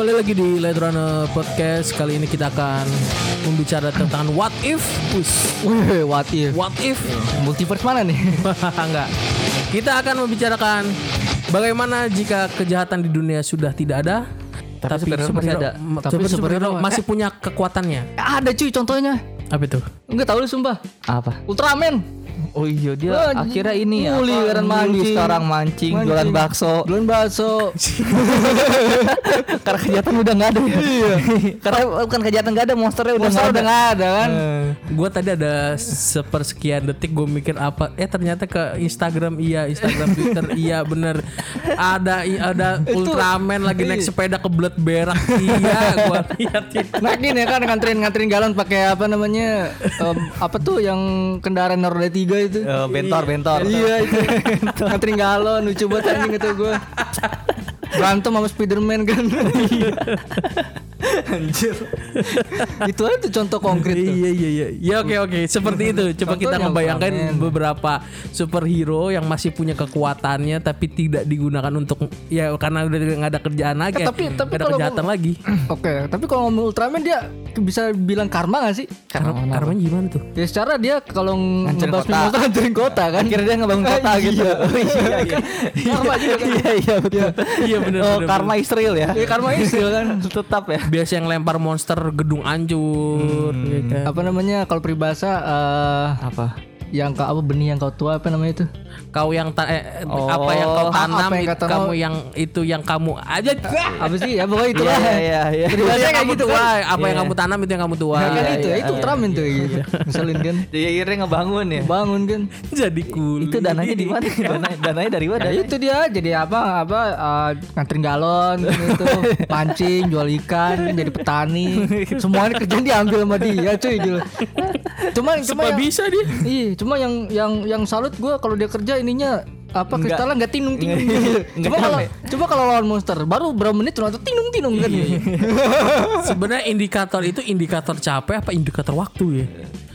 Kembali lagi di Light Runner Podcast. Kali ini kita akan membicara tentang what if. Wih, what if? What if? Multiverse mana nih? Enggak. Kita akan membicarakan bagaimana jika kejahatan di dunia sudah tidak ada, tapi, superhero masih ada. Tapi tapi superhero superhero- masih punya kekuatannya. ada cuy contohnya. Apa itu? Enggak tahu lu sumpah. Apa? Ultraman. Oh iya dia Wah, akhirnya ini nguli apa, kan mancing. sekarang mancing, jualan bakso. Jualan bakso. Karena kejahatan udah nggak ada. Iya. Karena bukan kejahatan nggak ada, monsternya udah Monster nggak udah ada. nggak ada kan? Gue tadi ada sepersekian detik gue mikir apa eh ternyata ke Instagram iya Instagram Twitter iya bener ada ada Ultraman lagi naik sepeda ke belet berak iya gue lihat itu Nah gini ya kan nganterin nganterin galon pakai apa namanya em, apa tuh yang kendaraan roda tiga itu. Eh, bentor, bentor. iya itu. Nganterin galon lucu banget anjing itu gue berantem sama Spiderman kan Anjir. itu aja tuh contoh konkret tuh Iya iya iya. Ya oke oke, seperti itu. Coba kita Contohnya membayangkan Ultraman. beberapa superhero yang masih punya kekuatannya tapi tidak digunakan untuk ya karena udah nggak ada kerjaan lagi. Eh, tapi- nggak tapi ada kalau kejahatan mau- lagi. Oke, tapi kalau ngomong Ultraman dia bisa bilang karma gak sih? Karena karena gimana tuh? Ya secara dia kalau ngebahas kota. monster ngancurin kota kan. Akhirnya dia ngebangun kota gitu. Oh, iya iya. Karma juga kan. Iya iya betul. Iya benar Oh, karma is real ya. Ya karma istill kan. Tetap ya. Biasa yang lempar monster gedung hancur Hmm. ya kan. Apa namanya kalau peribahasa eh Apa? Yang kau apa benih yang kau tua apa namanya itu? Kau yang ta- eh, Oh, apa yang kau apa tanam, yang itu kau tanam. kamu yang itu yang kamu aja. Apa sih? Ya pokoknya itu Iya lah. iya iya. iya. Peribahasa kayak gitu kan. Apa yang Iya. kamu tanam itu yang kamu tuai. Ya kan Iya, itu, iya, itu iya. Tuh kayak gitu. Misalin kan Dia akhirnya ngebangun ya. bangun kan. Jadi cool. Itu dananya di mana? Dana, dananya dari mana? Ya itu dia jadi apa apa eh, nganterin galon gitu, mancing, jual ikan, jadi petani. Semuanya kerjaan diambil sama dia, cuy gila. Cuma cuma bisa dia. Iya, cuma yang yang yang salut gue kalau dia kerja ininya apa Enggak. kristalnya nggak tinung tinung Coba kalau coba kalau lawan monster baru berapa menit ternyata tinung tinung kan. Sebenarnya indikator itu indikator capek apa indikator waktu ya?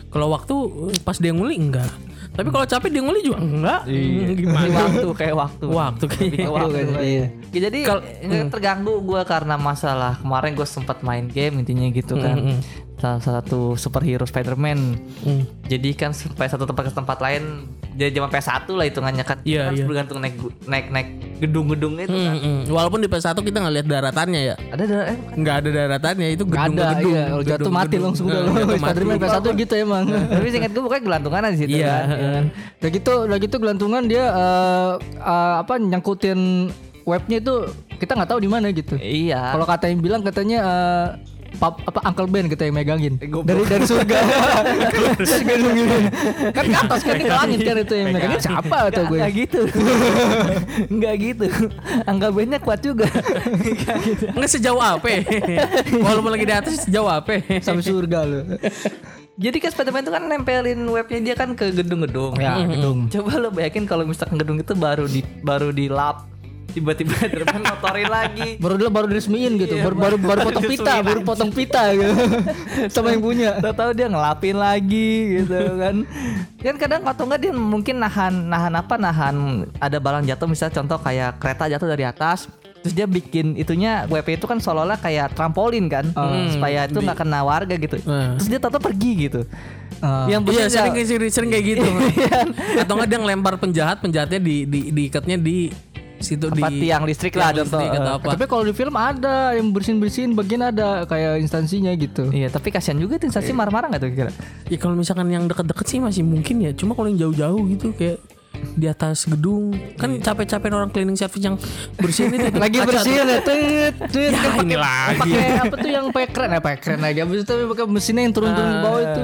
Kalau waktu pas dia nguli enggak. Tapi kalau capek dia nguli juga enggak. Hmm, Ini Gimana? waktu kayak waktu. Waktu. Kayak waktu. Iya. Ya, jadi Kal- nggak terganggu gue karena masalah kemarin gue sempat main game intinya gitu kan. Salah satu superhero Spider-Man. Hmm. Jadi kan supaya satu tempat ke tempat lain dia zaman PS1 lah hitungannya kan. Iya, kan iya. bergantung naik naik naik gedung-gedung itu kan. Hmm, hmm. Walaupun di PS1 kita nggak lihat daratannya ya. Ada ada eh, bukan. Nggak ada daratannya itu gedung ada, gedung. iya. Kalau jatuh mati langsung udah. Spiderman PS1 gitu emang. Tapi singkat gue pokoknya gelantungan di situ Iya. kan. ya kan. Udah gitu, udah gitu gelantungan dia eh, eh, apa nyangkutin webnya itu kita nggak tahu di mana gitu. Iya. Kalau kata yang bilang katanya eh, pap, apa Uncle Ben kita yang megangin goblok. dari dari surga. Gitu. kan ke atas kan ke langit kan itu yang megangin siapa atau gue? Enggak gitu. Enggak gitu. Angka bandnya kuat juga. Enggak gitu. Nggak sejauh apa? Walaupun lagi di atas sejauh apa? Sampai surga loh. Jadi kan Spiderman itu kan nempelin webnya dia kan ke gedung-gedung. Ya, gedung. Coba lo bayangin kalau misalkan gedung itu baru di baru di lap tiba-tiba Spiderman motorin lagi. Baru dulu baru diresmiin gitu. Iya, baru, baru baru potong pita, baru potong pita gitu. Sama yang punya. Tahu-tahu dia ngelapin lagi gitu kan. Kan kadang atau enggak dia mungkin nahan nahan apa nahan ada barang jatuh misalnya contoh kayak kereta jatuh dari atas terus dia bikin itunya WP itu kan seolah-olah kayak trampolin kan supaya itu nggak kena warga gitu Hmm. terus dia tato pergi gitu Ah. yang Iya sering, sering, sering kayak gitu. Atau nggak dia ngelempar penjahat, penjahatnya di, di diikatnya di situ Apa, di tiang listrik lah, tiang contoh. listrik atau apa. Tapi kalau di film ada yang bersihin-bersihin bagian ada kayak instansinya gitu. Iya, tapi kasihan juga tuh instansi marah-marah nggak tuh kira? Ya kalau misalkan yang deket-deket sih masih mungkin ya. Cuma kalau yang jauh-jauh gitu kayak di atas gedung. Kan capek-capek orang cleaning service yang bersihin itu lagi bersihin ya tet tet Ya, kan ini lagi. pakai apa tuh yang pakai keren? Ya pakai keren lagi. Habis itu pakai mesinnya yang turun-turun ke bawah itu.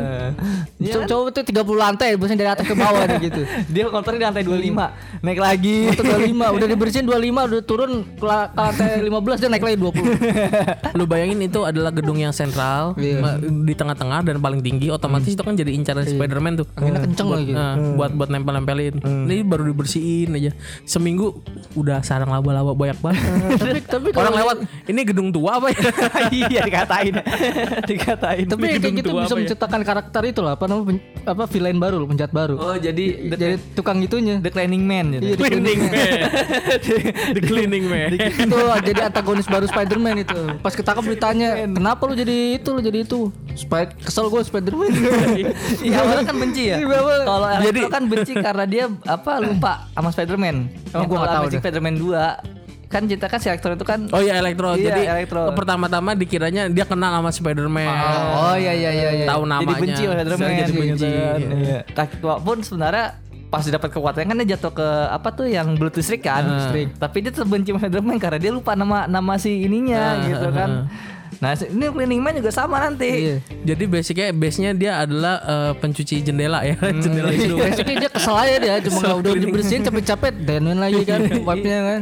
Iya coba coba tuh 30 lantai bersihin dari atas ke bawah gitu. Dia kontornya di lantai 25, naik lagi. Itu 25 udah dibersihin 25 udah turun ke la- ke lantai 15 dia naik lagi 20 lu bayangin itu adalah gedung yang sentral Iya. di tengah-tengah dan paling tinggi otomatis itu kan jadi incaran Spiderman tuh. Anginnya kenceng buat, lagi. nah, buat buat nempel-nempelin ini baru dibersihin aja. Seminggu udah sarang laba-laba banyak banget. tapi tapi Orang lewat, ini gedung tua apa ya? iya dikatain. dikatain. tapi kayak gitu tua bisa ya? menciptakan karakter itu lah apa namanya pen- apa villain baru loh, penjahat baru. Oh, jadi the, Jadi tukang itunya. the cleaning man gitu. Iya, the Cleaning man. The cleaning man. itu jadi antagonis baru Spider-Man itu. Pas ketangkap ditanya, "Kenapa lu jadi itu? Lu jadi itu?" Supaya kesel gue Spider-Man. Iya, awalnya kan benci ya. Iya, Kalau Jadi- kan benci karena dia apa lupa sama Spider-Man. Oh, kalau nggak tahu deh. Spider-Man 2 kan cerita kan si Electro itu kan Oh iya Elektro. Iya, Jadi Electro. pertama-tama dikiranya dia kenal sama Spider-Man. oh iya iya iya iya. Tahu namanya. jadi benci sama Spider-Man Jadi gitu benci. Iya. Iya. Kaki tua pun sebenarnya pas dia dapat kekuatan kan dia jatuh ke apa tuh yang Bluetooth Streak kan, Streak. Tapi dia tetap benci sama Spider-Man karena dia lupa nama nama si ininya Ah, gitu kan. ah. Nah, ini Cleaning Man juga sama nanti. Iya. Jadi basicnya base-nya dia adalah eh, pencuci jendela ya, jendela hidung. Basically dia kesel aja dia cuma nggak udah dibersihin capek-capek denuin lagi kan wipe-nya kan.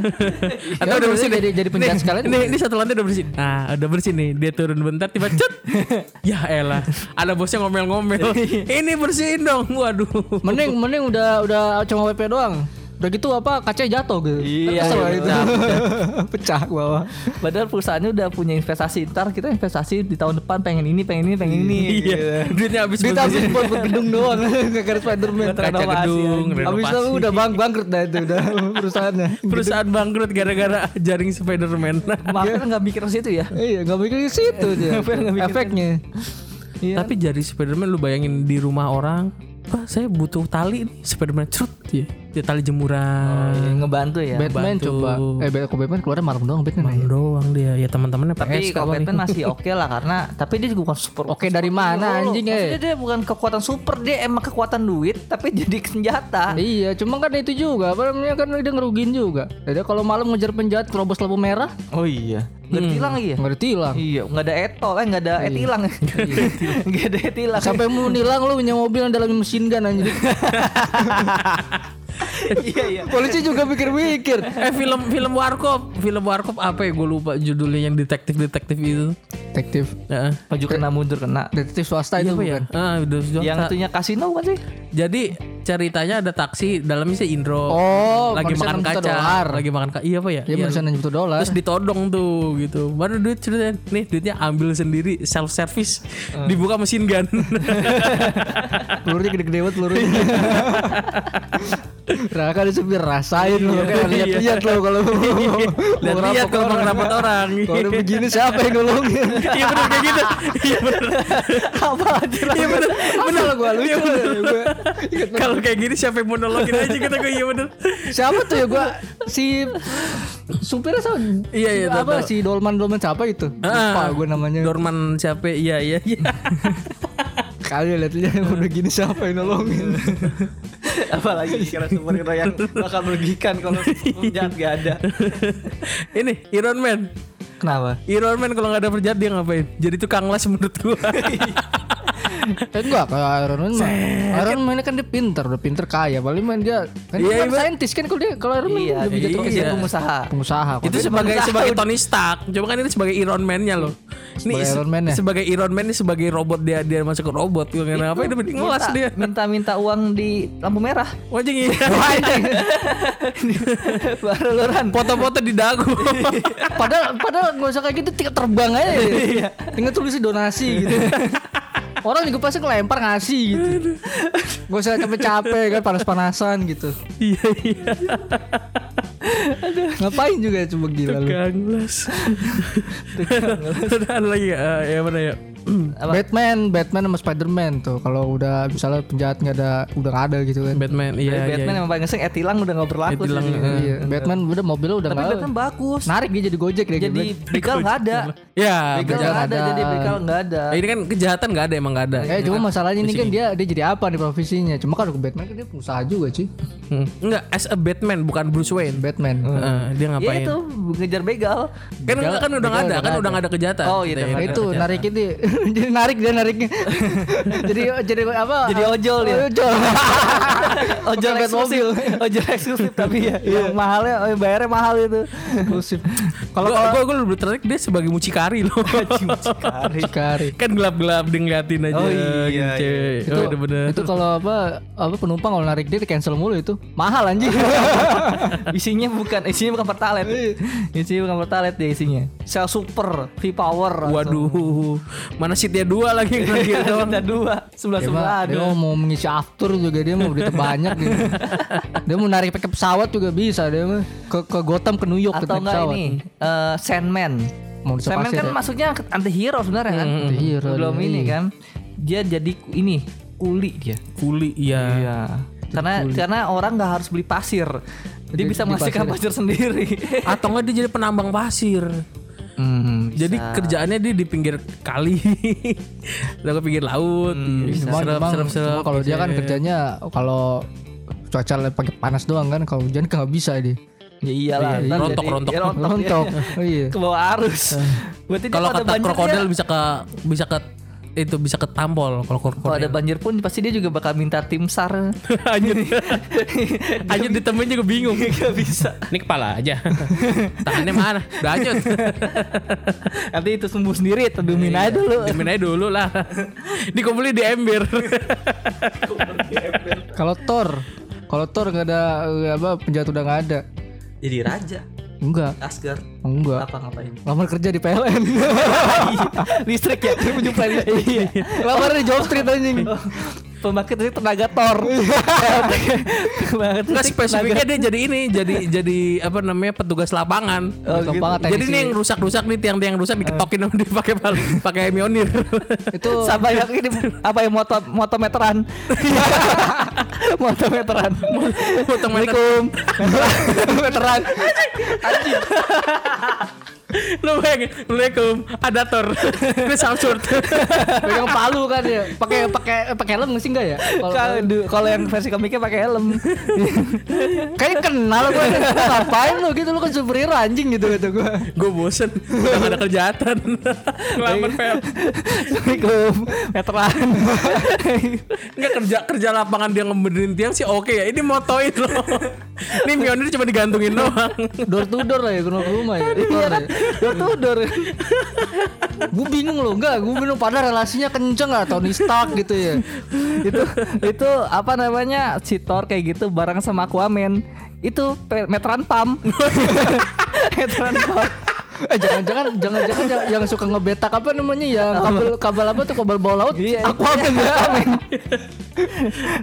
Atau Ya udah bersih jadi jadi penjahat sekalian. Nih, ini satu lantai udah bersih. Nah, udah bersih nih. Dia turun bentar tiba cut. ya elah. Ada bosnya ngomel-ngomel. ini bersihin dong. Waduh. Mending mending udah udah cuma WP doang. Udah gitu apa kacanya jatuh gitu. Iya, Kesel iya, itu. pecah, Pecah ke bawah. Padahal perusahaannya udah punya investasi. Ntar kita investasi di tahun depan pengen ini, pengen ini, pengen ini. Iya. Duitnya habis bersih. habis buat buat gedung doang Gak ada Spiderman Kaca gedung. Habis itu udah bang bangkrut dah itu udah perusahaannya. Perusahaan bangkrut gara-gara jaring Spider-Man. Makanya nggak mikir ke situ ya. Iya nggak mikir ke situ dia. Ke Efeknya. Iya. Tapi jari Spider-Man lu bayangin di rumah orang. Wah saya butuh tali nih Spider-Man cerut ya. Dia tali jemuran. Iya, ngebantu ya. Batman bantu. coba. Eh kok Batman keluarnya malam doang Batman. Malam ya? doang dia ya teman-temannya Tapi PS kalau. Batman masih oke lah karena tapi dia juga bukan super. Oke dari mana anjing maksudnya eh? dia bukan kekuatan super, dia emang kekuatan duit tapi jadi senjata. Iya, cuma kan itu juga, apa namanya kan dia ngerugiin juga. Jadi kalau malam ngejar penjahat terobos lampu merah, Oh iya. Nggak ditilang lagi ya? nggak ditilang. Iya, nggak ada etol, eh nggak ada etilang. Nggak ada etilang. Sampai mau nilang lu punya mobil yang dalamnya mesin gun anjing. Iya iya. Polisi juga mikir-mikir. Eh film film Warkop, film Warkop apa ya gue lupa judulnya yang detektif-detektif itu. Detektif, Heeh. Maju kena mundur kena. detektif swasta itu Apa ya? bukan? Ah, udah sudah. Yang itunya kasino bukan sih? Jadi ceritanya ada taksi dalamnya sih Indro. Oh, lagi makan kaca. dolar. Lagi makan kaca. Iya apa ya? Dia Iya. juta dolar. Terus ditodong tuh gitu. Baru duit ceritanya. Nih duitnya ambil sendiri self service. Eh. Dibuka mesin gun. Pelurunya gede-gede banget pelurunya. Raka ada supir rasain lu kayak lihat-lihat lo kalau mau Lihat-lihat ngerampok kalau mau orang. ngerampok orang. Kalau begini siapa yang nolongin? Iya bener kayak gitu. Iya bener. Apa aja? Iya bener. Bener gua lucu. Gua inget Kalau kayak gini siapa yang mau nolongin aja kata gue iya bener. Siapa tuh ya gua si supirnya siapa? Iya, iya, Apa si Dolman Dolman siapa itu? Lupa Ah. gue namanya. Dorman siapa? Iya iya iya. Kali lihat-lihat udah gini siapa yang nolongin? Apalagi sekarang superhero yang bakal merugikan kalau penjahat gak ada. Ini Iron Man. Kenapa? Iron Man kalau nggak ada penjahat dia ngapain? Jadi tukang las menurut gua. Eh enggak kayak Iron Man mah. Iron Man kan dia pinter, udah pinter kaya. Paling main dia kan Iya, dia kan iya. saintis kan kalau dia kalau Iron Man Iya, lebih jatuh iya. pengusaha. pengusaha. itu sebagai sebagai Tony Stark. Coba kan ini sebagai Iron Man-nya loh. Ini Sebagai se- Iron Man ya? Sebagai Iron Man ini sebagai robot dia dia masuk ke robot. Kenapa dia lebih ngelas dia? Minta-minta uang di lampu merah. Wajeng iya. Baru luran. Foto-foto di dagu. padahal padahal nggak usah kayak gitu tinggal terbang aja. Iya. tinggal tulis donasi gitu. Orang juga pasti ngelempar ngasih gitu. Gak usah capek-capek kan panas-panasan gitu. Iya iya. Ngapain juga coba gila lu. Tukang las. Ada lagi ya? Ya mana ya? Apa? Batman, Batman sama Spiderman tuh kalau udah misalnya penjahat nggak ada udah nggak ada gitu kan. Batman. Iya iya. Batman emang paling ngeseng etilang udah gak berlaku Etilang, sih. eh. Iya, Batman udah mobilnya udah Tapi nggak Batman bagus. narik dia jadi gojek dia Jadi gitu. begal nggak ada. Ya, Begal nggak ada. ada. Jadi begal nggak ada. Eh, ini kan kejahatan nggak ada emang nggak ada. Eh cuma masalahnya ini kan dia dia jadi apa nih profesinya? Cuma ke Batman kan dia pengusaha juga cuy. Hmm. Enggak, as a Batman bukan Bruce Wayne. Batman. Eh, dia Ya ngapain? itu ngejar begal. Kan Begal- kan udah nggak ada, kan udah nggak ada kejahatan. Oh, iya, ya. nggak itu narik itu jadi narik dia nariknya jadi jadi apa Jadi ojol dia. ojol ojol Pepet eksklusif. Ojol eksklusif tapi ya yang mahalnya oh, bayarnya mahal itu. Eksklusif. Kalau gue gue lebih tertarik dia sebagai mucikari loh. Sekali. kan gelap-gelap dia ngeliatin aja. Oh, iya, gitu, iya. cewek. itu Oh, udah bener. itu kalau apa apa penumpang kalau narik dia di cancel mulu itu mahal anjing isinya bukan isinya bukan pertalite. isinya bukan pertalite dia isinya. Sel super, V-Power. Waduh, mana seatnya dua lagi lagi doang. Ada dua, sebelah sebelah mah, dia ada. mau mengisi after juga dia mau duitnya banyak gitu. dia mau narik pakai pesawat juga bisa dia mah ke ke Gotham ke New York Atau enggak pesawat. ini eh, Sandman. Di Sandman pasir kan ya? masuknya anti hero sebenarnya kan. Anti-hero Belum dia, ini iya. kan. Dia jadi ini kuli dia. Kuli ya. Iya. Karena karena orang nggak harus beli pasir. Dia Di- bisa menghasilkan pasir. pasir sendiri. Atau enggak dia jadi penambang pasir. Hmm, Jadi kerjaannya dia di pinggir kali, atau ke pinggir laut, cuma- serap, cuma kalau dia kan gitu. kerjanya kalau cuaca lagi pakai panas doang kan kalau hujan kan nggak bisa dia ya iyalah. Iya, rontok, jadi- rontok. ya, rontok, rontok ya. oh iya ke bawah arus. Berarti dia Kalau kata krokodil bisa ke bisa ke itu bisa ketampol kalau kalau ada krokodil. banjir pun pasti dia juga bakal minta tim sar. Anjir. Anjir ditemuin juga bingung. Gak bisa. Ini kepala aja. Tangannya mana? Udah anjut. Nanti itu sembuh sendiri, tedumin aja dulu. Dimin aja dulu lah. Dikumpulin di ember. kalau Thor kalau Thor nggak ada eh, apa penjahat udah nggak ada Jadi raja enggak Asgard. enggak Apa ngapain? lamar kerja di PLN listrik ya, penyuplai listrik. Iya. lamar di Job Street anjing Pembangkit listrik tenaga Thor. Pembangkit Enggak spesifiknya dia jadi ini, jadi jadi apa namanya petugas lapangan. Oh, gitu. banget Jadi nih yang rusak-rusak nih tiang-tiang rusak diketokin sama dia pakai pakai mionir. itu sama yang ini apa yang moto moto meteran moto meteran Assalamualaikum. meteran Lu bayangin, Assalamualaikum, ada Thor. Ini Samsung. pegang palu kan ya pakai pakai pakai helm nggak sih enggak ya kalau yang versi komiknya pakai helm kayaknya kenal gue ngapain lu gitu lu kan superhero anjing gitu gitu gue Gue bosen, udah gak ada kejahatan. Ngelamar PL. Assalamualaikum meteran Enggak kerja kerja lapangan dia ngebenerin tiang sih oke ya. Ini motoin loh. Ini mionir cuma digantungin doang. door to door lah ya ke rumah ya iya kan door to door gue bingung loh enggak gue bingung padahal relasinya kenceng lah Tony Stark gitu ya. Itu itu apa namanya si Thor kayak gitu bareng sama Aquaman. Itu meteran pam. Meteran pam eh jangan-jangan jangan-jangan yang, yang suka ngebetak apa namanya yang kabel kabel apa tuh kabel bawah laut? Iya, Aquaman. Ya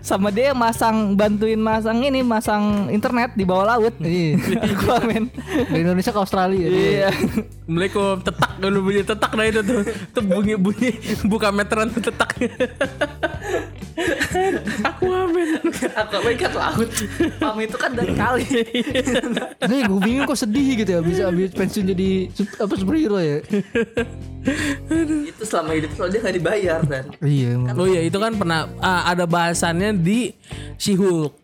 sama dia yang masang bantuin masang ini masang internet di bawah laut. Iya. Aquaman. Dari Indonesia ke Australia. Iya. Assalamualaikum. Tetak dulu bunyi tetak nah itu tuh. Tuh bunyi bunyi buka meteran tuh tetak aku Aquaman kan laut. Pam itu kan dari kali. Nih gue bingung kok sedih gitu ya bisa habis pensiun jadi apa superhero ya? Itu selama hidup soalnya dia nggak dibayar dan iya emang. oh iya itu kan pernah ah, ada bahasannya di She-Hulk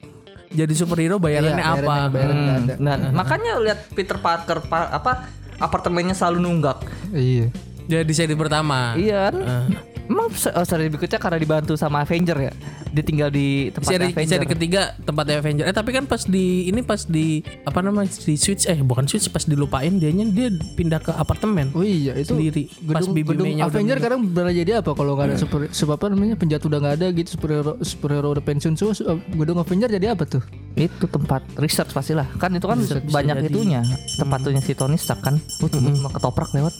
jadi superhero bayarannya Iya, apa? bayarannya- bayarannya nggak ada. nah makanya lihat Peter Parker pa- apa apartemennya selalu nunggak. Iya. Jadi di seri pertama. Iya. Kan? Emang se- oh, seri berikutnya karena dibantu sama Avenger ya? Dia tinggal di tempat seri Avenger. seri ketiga tempatnya Avenger eh tapi kan pas di ini pas di apa namanya di switch eh bukan switch pas dilupain dianya dia pindah ke apartemen Oh iya itu Sendiri. Pas gedung, Bibi gedung May-nya udah Avenger sekarang berada jadi apa kalau nggak ada super sebab apa namanya penjahat udah nggak ada gitu superhero superhero udah pensiun semua su- gedung Avenger jadi apa tuh? Itu tempat research pastilah. Kan itu kan banyak itunya. Tempat tuhnya si Tony Stark kan. Tiba tiba ketoprak lewat.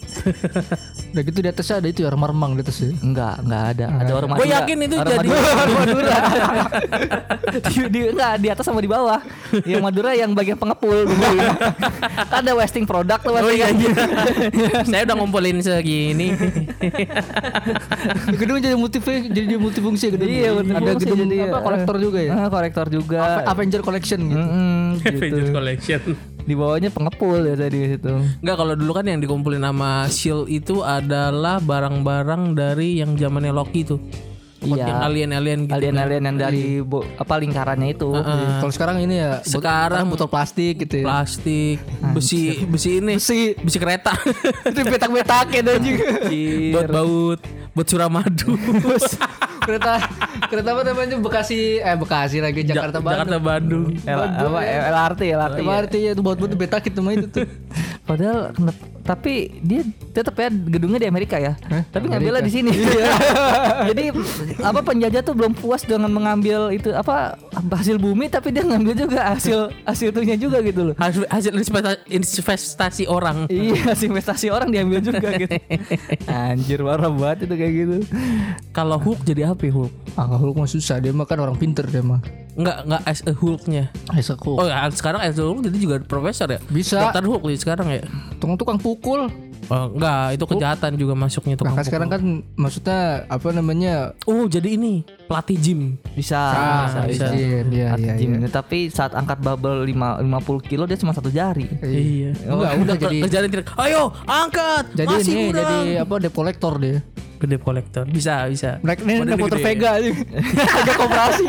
Udah gitu di atasnya ada itu ya remang-remang di atas ya. enggak enggak ada. Ada orang gue Madura. yakin itu Orang jadi Madura, orang Madura. di, di, enggak di atas sama di bawah. Yang Madura yang bagian pengepul. Kan ada wasting product tuh oh iya iya. Saya udah ngumpulin segini. Gedung jadi multi jadi multifungsi gedung. Iya, ada multifungsi gedung jadi, apa eh. kolektor juga ya. Ah, kolektor juga. Avenger Collection gitu. Avengers gitu. Collection di bawahnya pengepul ya tadi situ Enggak kalau dulu kan yang dikumpulin sama Shield itu adalah barang-barang dari yang zamannya Loki tuh. Iya. Yang alien-alien gitu. alien-alien yang dari bo- apa lingkarannya itu Kalau sekarang ini ya Sekarang- botol plastik gitu ya. Plastik, besi, besi ini, Besi. besi kereta, Itu petak-petakin anjing. Buat baut, buat suramadu. kereta kereta apa namanya Bekasi eh Bekasi lagi Jakarta Ja- Bandung. Jakarta Bandung. L- apa, LRT LRT ya. Berarti ya itu buat buat betak itu mah itu tuh. Padahal tapi dia tetap ya gedungnya di Amerika ya. Tapi ngambilnya di sini. Jadi apa penjajah tuh belum puas dengan mengambil itu apa hasil bumi tapi dia ngambil juga hasil hasil itunya juga gitu loh. Hasil, hasil investa- investasi orang. Iya, hasil investasi orang diambil juga gitu. Anjir parah banget itu kayak gitu. Kalau Hulk jadi apa Hulk? Ah Hulk mah susah dia mah kan orang pinter dia mah. Enggak enggak as a Hulknya. Isaac Hulk. Oh ya sekarang as a Hulk jadi juga profesor ya? Bisa. Dokter Hulk nih sekarang ya? Tukang tukang pukul. Oh, enggak, itu kejahatan juga masuknya Nah, tukang kan sekarang kan maksudnya apa namanya? Oh jadi ini pelatih gym. Bisa. Ah, bisa, bisa. iya, iya, Atlet iya, gym. iya. Tapi saat angkat barbel 5 50 kilo dia cuma satu jari. Iya. Enggak, udah jadi Kerjaan. Ayo angkat. jadi Masih ini kurang. jadi apa debt collector dia. Gede kolektor. Bisa bisa. Naik ini naik motor. Vega aja. Vega koperasi.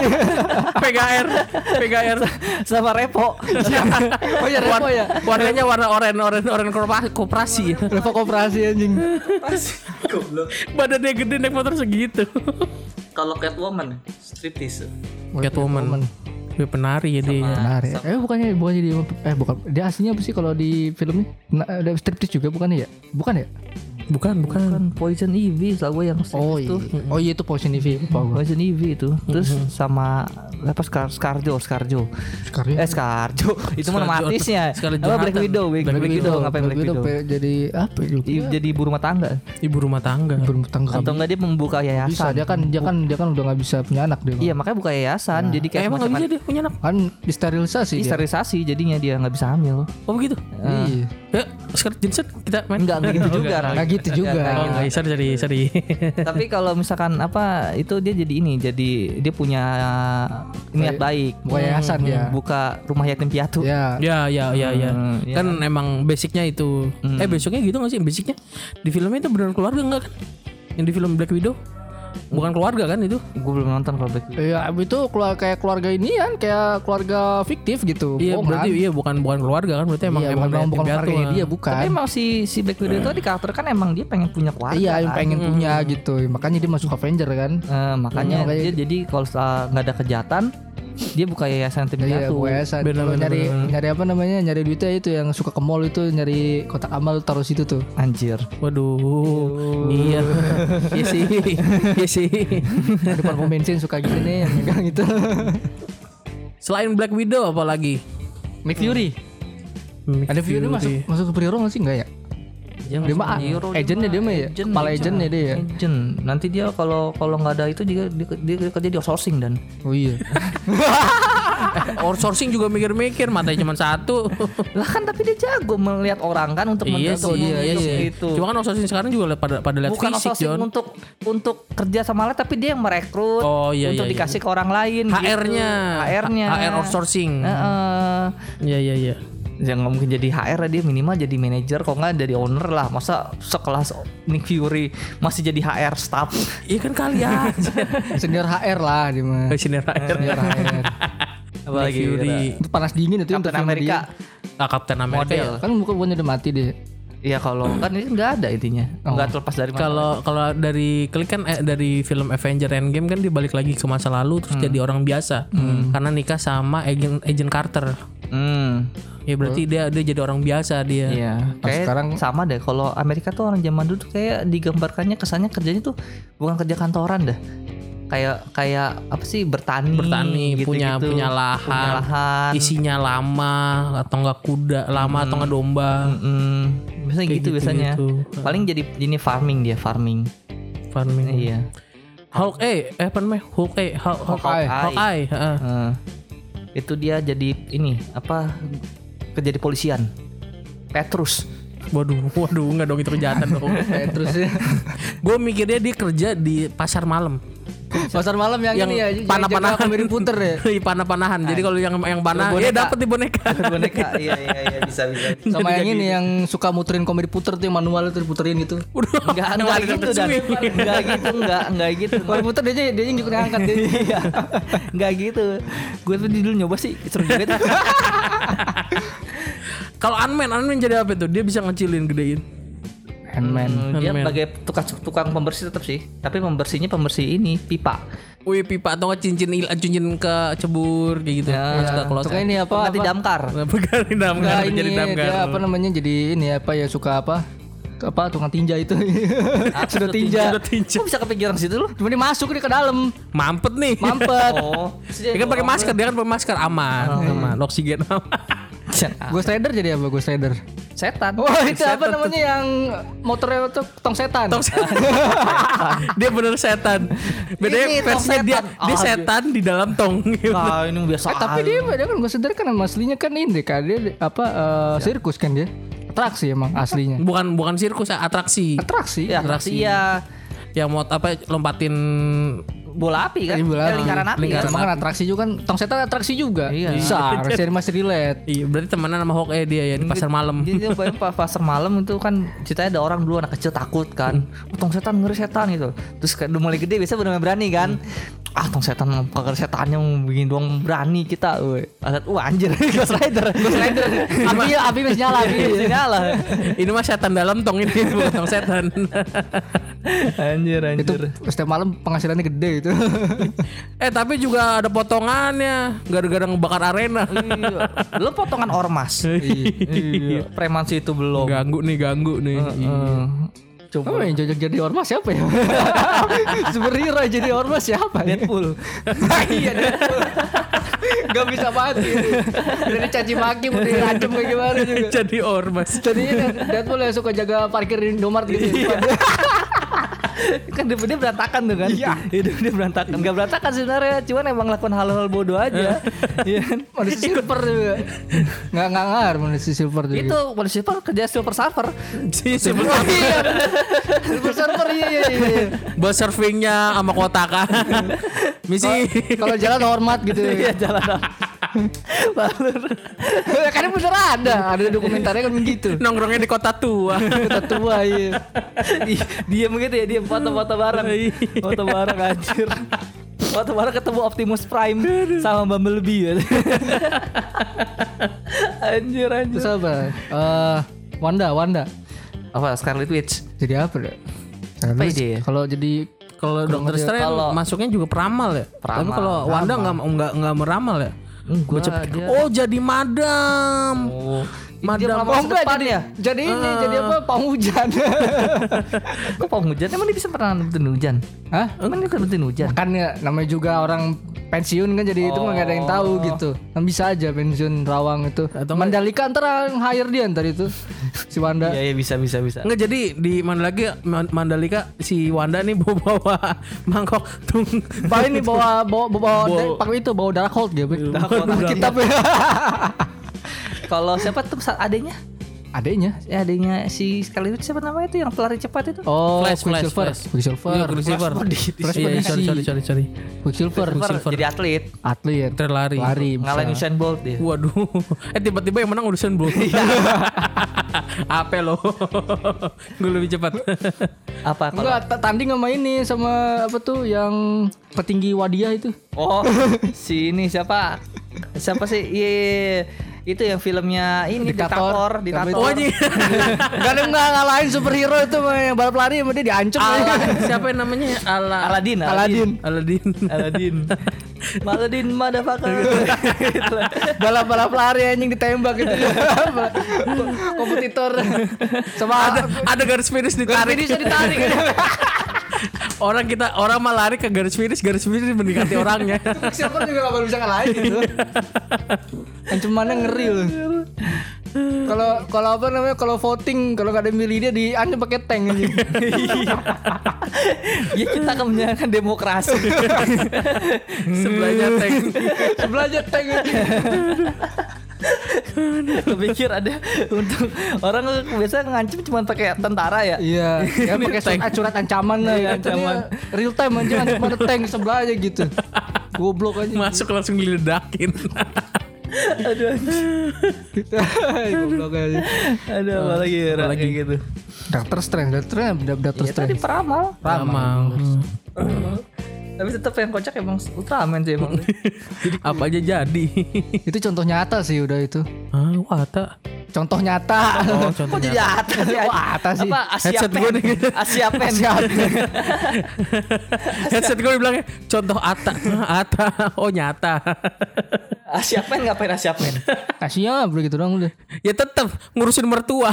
PGR, PGR. Sama repo. oh iya Revo ya. Warnanya warna oranye, oranye, oranye koperasi. koperasi. Revo koperasi anjing. Badannya gede naik motor segitu. Kalau Catwoman striptease. Catwoman. Dia penari ya dia. Benar ya. Eh bukannya bukannya dia eh bukan dia aslinya apa sih kalau di filmnya? Nah, ada striptease juga bukannya ya? Bukan ya? Bukan, bukan. Kan Poison Ivy selalu yang Oh iya. Oh iya itu Poison Ivy lupa. Poison Ivy itu. Terus sama apa Scar Scarjo, Scarjo. Sekarang Eh Scarjo. itu Scarjo. mana matisnya. Scarlett Apa Black. Widow, Black, Black Black Widow, ngapain Black Widow? jadi apa ya? I- Jadi ibu rumah tangga. Ibu rumah tangga. Berumah tangga. Atau enggak dia membuka bisa yayasan. dia kan dia kan dia kan udah nggak bisa punya anak dia. Iya, makanya buka yayasan. Jadi Eh, kayak emang gak semacam bisa dia punya anak? Kan disterilisasi dia. sterilisasi jadinya dia nggak bisa hamil. Oh begitu? Iya. Ya, sekarang Jensen kita main. Enggak enggak gitu juga. Ran. Nggak gitu juga. Enggak, Oh, enggak enggak, sorry, sorry, sorry. Tapi kalau misalkan apa itu dia jadi ini, jadi dia punya niat baik. Buka yayasan dia. Buka rumah yatim piatu. Ya. Ya, ya, ya, ya. Hmm, ya kan emang basicnya itu. Eh, besoknya gitu gak sih? Basicnya di filmnya itu beneran keluarga enggak kan? Yang di film Black Widow bukan keluarga kan itu? Gue belum nonton kalau Black Widow. Iya, itu keluar kayak keluarga ini kan, kayak keluarga fiktif gitu. Iya, Bohongan. berarti iya bukan bukan keluarga kan? Berarti emang Iya, emang bukan, bukan piatu, keluarganya ah. dia bukan. Tapi emang si si Black Widow itu di karakter kan emang dia pengen punya keluarga. Iya, yang kan? pengen punya gitu. Makanya dia masuk Avenger kan. Eh, makanya Iya, makanya- dia jadi kalau nggak ada kejahatan dia buka yayasan yatim Iya, gue yayasan. Bener, bener, nyari bener. nyari apa namanya? Nyari duitnya itu yang suka ke mall itu nyari kotak amal taruh situ tuh. Anjir. Waduh. Iya. Iya sih. Iya sih. Di pom bensin suka gini nih yang megang itu. Selain Black Widow apa lagi? Nick Fury. Nick Ada Fury masuk masuk superhero nggak sih enggak ya? Dia Dia mah superhero, agentnya dia mah ya? Kepala agentnya dia ya? Agent. Nanti dia kalau kalau nggak ada itu juga dia, dia, dia kerja di outsourcing dan Oh iya. Outsourcing juga mikir-mikir matanya cuma satu. lah kan tapi dia jago melihat orang kan untuk iya sih, iya untuk sih. itu. Cuma kan outsourcing sekarang juga pada pada lihat Bukan fisik, outsourcing John. untuk untuk kerja sama lain tapi dia yang merekrut Oh, iya, untuk iya, iya. dikasih ke orang lain HR-nya. gitu. HR-nya HR outsourcing. Heeh. Iya iya iya. Ya nggak mungkin jadi HR lah, dia minimal jadi manajer kok nggak jadi owner lah masa sekelas Nick Fury masih jadi HR staff Iya kan kali aja. Senior HR lah dia mah. Senior HR. Senior HR. Apalagi Nick Fury. Itu panas dingin itu Captain Amerika Ah, Kapten Amerika. model ya. Kan bukan bukannya udah mati deh. Iya kalau kan ini nggak ada intinya. Nggak terlepas dari Kalau kalau dari klik kan eh, dari film Avenger Endgame kan dia balik lagi ke masa lalu terus jadi orang biasa. Karena nikah sama agent agent Carter. hmm. Ya berarti dia dia jadi orang biasa dia. Iya, kayak sekarang- sama deh. Kalau Amerika tuh orang zaman dulu tuh kayak digambarkannya kesannya kerjanya tuh bukan kerja kantoran dah. Kayak kayak apa sih bertani, Bertani, gitu-gitu. punya punya lahan, punya lahan. isinya lama atau enggak kuda, lama atau enggak domba. Mm, biasanya Kayak gitu, gitu, biasanya. gitu. Paling jadi ini farming dia farming. Farming. Iya. Hulk eh eh apa namanya? Hulk eh Hulk Hawkeye. Hawkeye, heeh. Eh, itu dia jadi ini apa kerja di polisian. Petrus. Waduh, waduh enggak dong itu kejahatan dong. Terus ya. Gue mikirnya dia kerja di pasar malam. Pasar malam yang, Yang ini ya, panah-panahan. kemiri puter ya. Di panah-panahan. Jadi kalau yang yang panah ya dapat di boneka. Boneka. iya iya iya bisa bisa. Sama yang ini yang suka muterin komedi puter tuh yang manual itu diputerin gitu. Udah, Enggak enggak gitu dan. Enggak gitu, enggak enggak gitu. Komedi puter dia dia yang juga angkat dia. Iya. Enggak gitu. Gue tuh dulu nyoba sih seru juga. Kalau Unman, Unman jadi apa tuh? Dia bisa ngecilin, gedein. Ant-Man. Hmm, dia sebagai tukang tukang pembersih tetap sih, tapi pembersihnya pembersih ini pipa. Wih pipa atau nggak cincin il- cincin ke cebur kayak gitu. Ya. Suka ini apa? Pengganti damkar. Pegang damkar Enggak ini jadi damkar. dia apa namanya jadi ini apa ya suka apa? Apa tukang tinja itu. Sudah tinja. Sudah tinja. Kok bisa kepikiran situ lu? Cuma dia masuk dia ke dalam. Mampet nih. Mampet. Oh, Dia kan pakai masker, dia kan pakai masker aman, aman, oksigen aman. Ghost Rider jadi apa Ghost Rider? setan. Wah itu apa namanya yang motornya itu tong setan. Tong setan. dia bener setan. Bedanya Ini versinya dia setan. dia Ah, setan di dalam tong. Ah, ini biasa. Eh, tapi dia dia kan Ghost Rider kan aslinya kan ini kan dia apa eh, sirkus kan dia. Atraksi emang aslinya. bukan bukan sirkus, atraksi. Atraksi. ya, atraksi ya Yang mau apa lompatin bola api kan? Iya, bola Eh, api. lingkaran api Lingkaran kan? Kan atraksi juga kan tong setan atraksi juga. Iya. Bisa, seri masih relate. Iya, berarti temenan sama Hawk eh dia ya di pasar malam. Jadi dia pasar malam itu kan ceritanya ada orang dulu anak kecil takut kan. Oh, tong setan ngeri setan gitu. Terus udah mulai gede biasa benar berani kan. Ah tong setan pakai setannya bikin doang berani kita. Woi. Alat wah anjir Ghost Rider. Ghost Rider. api api masih nyala api. Masih nyala. ini mah setan dalam tong ini bukan tong setan. anjir itu setiap malam penghasilannya gede itu. eh tapi juga ada potongannya gara-gara ngebakar arena. Iya. Lu potongan ormas. iya. Preman sih itu belum. ganggu nih, ganggu nih. Iya. Coba Oh yang cocok jadi ormas siapa ya? Superhero jadi ormas siapa? ya? Deadpool. iya Deadpool. Gak bisa mati. Udah dicaci maki, udah diracem kayak gimana juga. Jadi ormas. Jadinya Deadpool yang suka jaga parkir di Indomaret gitu. kan dia, dia berantakan tuh kan iya hidup dia berantakan nggak berantakan sebenarnya cuman emang lakukan hal-hal bodoh aja Iya kan? manusia silver juga. Nggak nggak ngar manusia silver juga. itu manusia silver kerja silver server Si silver Oh, iya. silver server iya iya iya. Buat surfingnya sama kotaka. Misi Kalau jalan hormat gitu. iya jalan kan bener ada, ada dokumentarnya kan begitu. nongkrongnya di kota tua. Kita tua iya. dia begitu ya dia foto-foto bareng foto bareng anjir foto bareng ketemu Optimus Prime sama Bumblebee ya. anjir anjir Terus apa? Eh Wanda, Wanda. apa Scarlet Witch Jadi apa deh? Apa ide ya? Kalau jadi Kalau Dokter Strange kalau- masuknya juga peramal ya. Tapi Peramal. kalau Wanda nggak nggak nggak meramal ya. Enggak, Baca- dia- Oh jadi madam. oh Madam. Oh enggak jadi ya jadi ini jadi apa pang hujan. kok paham hujan emang dia bisa pernah nentuin hujan Hah? emang dia bisa nentuin hujan Kan ya namanya juga orang pensiun kan jadi itu nggak ada yang tahu gitu. Kan bisa aja pensiun rawang itu. Atau nggak- Mandalika antara yang hire dia ntar itu si Wanda. Iya iya bisa bisa bisa Enggak jadi di Mandalika Mandalika si Wanda nih bawa bawa mangkok tung. Paling nih bawa bawa bawa, Bawa- pakai itu bawa dark hold dia. Darkhold. Kitab kalau siapa tuh adanya Adanya. ya adanya si Scarlet Witch siapa namanya itu yang pelari cepat itu Oh, Flash, Flash, Quicksilver. Flash. Quicksilver. Iya, Quicksilver. Flash Iya, Flash. sorry sorry sorry sorry. Quicksilver. Quicksilver. jadi atlet Atlet. Terlari. Lari. ngalahin Usain Bolt dia Waduh. Eh tiba-tiba yang menang udah Bolt. Apa lo? Gue lebih cepat. apa kalau Enggak, ta- tanding sama ini sama apa tuh yang petinggi wadiah itu. oh si ini siapa siapa sih iya itu yang filmnya ini Diktator. diktator Oh anjing. Gak ada nggak ngalahin superhero itu yang balap lari sama dia diancam. Siapa yang namanya? Ala Aladin Aladin. Aladin. Aladin Aladin motherfucker Balap-balap lari anjing ditembak gitu. Kompetitor sama ada ada garis finish ditarik. bisa ditarik. Orang kita orang mah lari ke garis finish, garis finish mendekati orangnya. Quicksilver juga gak baru bisa ngalahin gitu. Ancamannya ngeri loh. Kalau kalau apa namanya kalau voting kalau gak ada yang milih dia diancam pakai tank aja. ya kita akan menjalankan demokrasi Sebelahnya tank. Sebelahnya tank aja. kepikir ada untuk orang biasa ngancem cuma pakai tentara ya Iya, ya pakai surat, surat ancaman lah ya. ancaman. Ancaman. Real time aja ancaman ada tank sebelah aja gitu. Goblok aja. Masuk langsung diledakin. aduh Goblok aja. aduh apa lagi ya Apa lagi? gitu Doctor Strange, Doctor Strange, Doctor ya tadi Strange. peramal Ramang. Tapi tetap yang kocak emang Ultraman sih emang. Apa aja jadi. Itu contoh nyata sih udah itu. ah, wata. Contoh nyata. Oh, Kok contohnya. jadi atas sih? Kok atas sih? Apa Asia Headset gue Pen? nih. Asia Pen. Headset gue bilangnya contoh Ata. Ata. Oh nyata. Asia Pen ngapain Asia Pen? Asia begitu doang udah. ya tetap ngurusin mertua.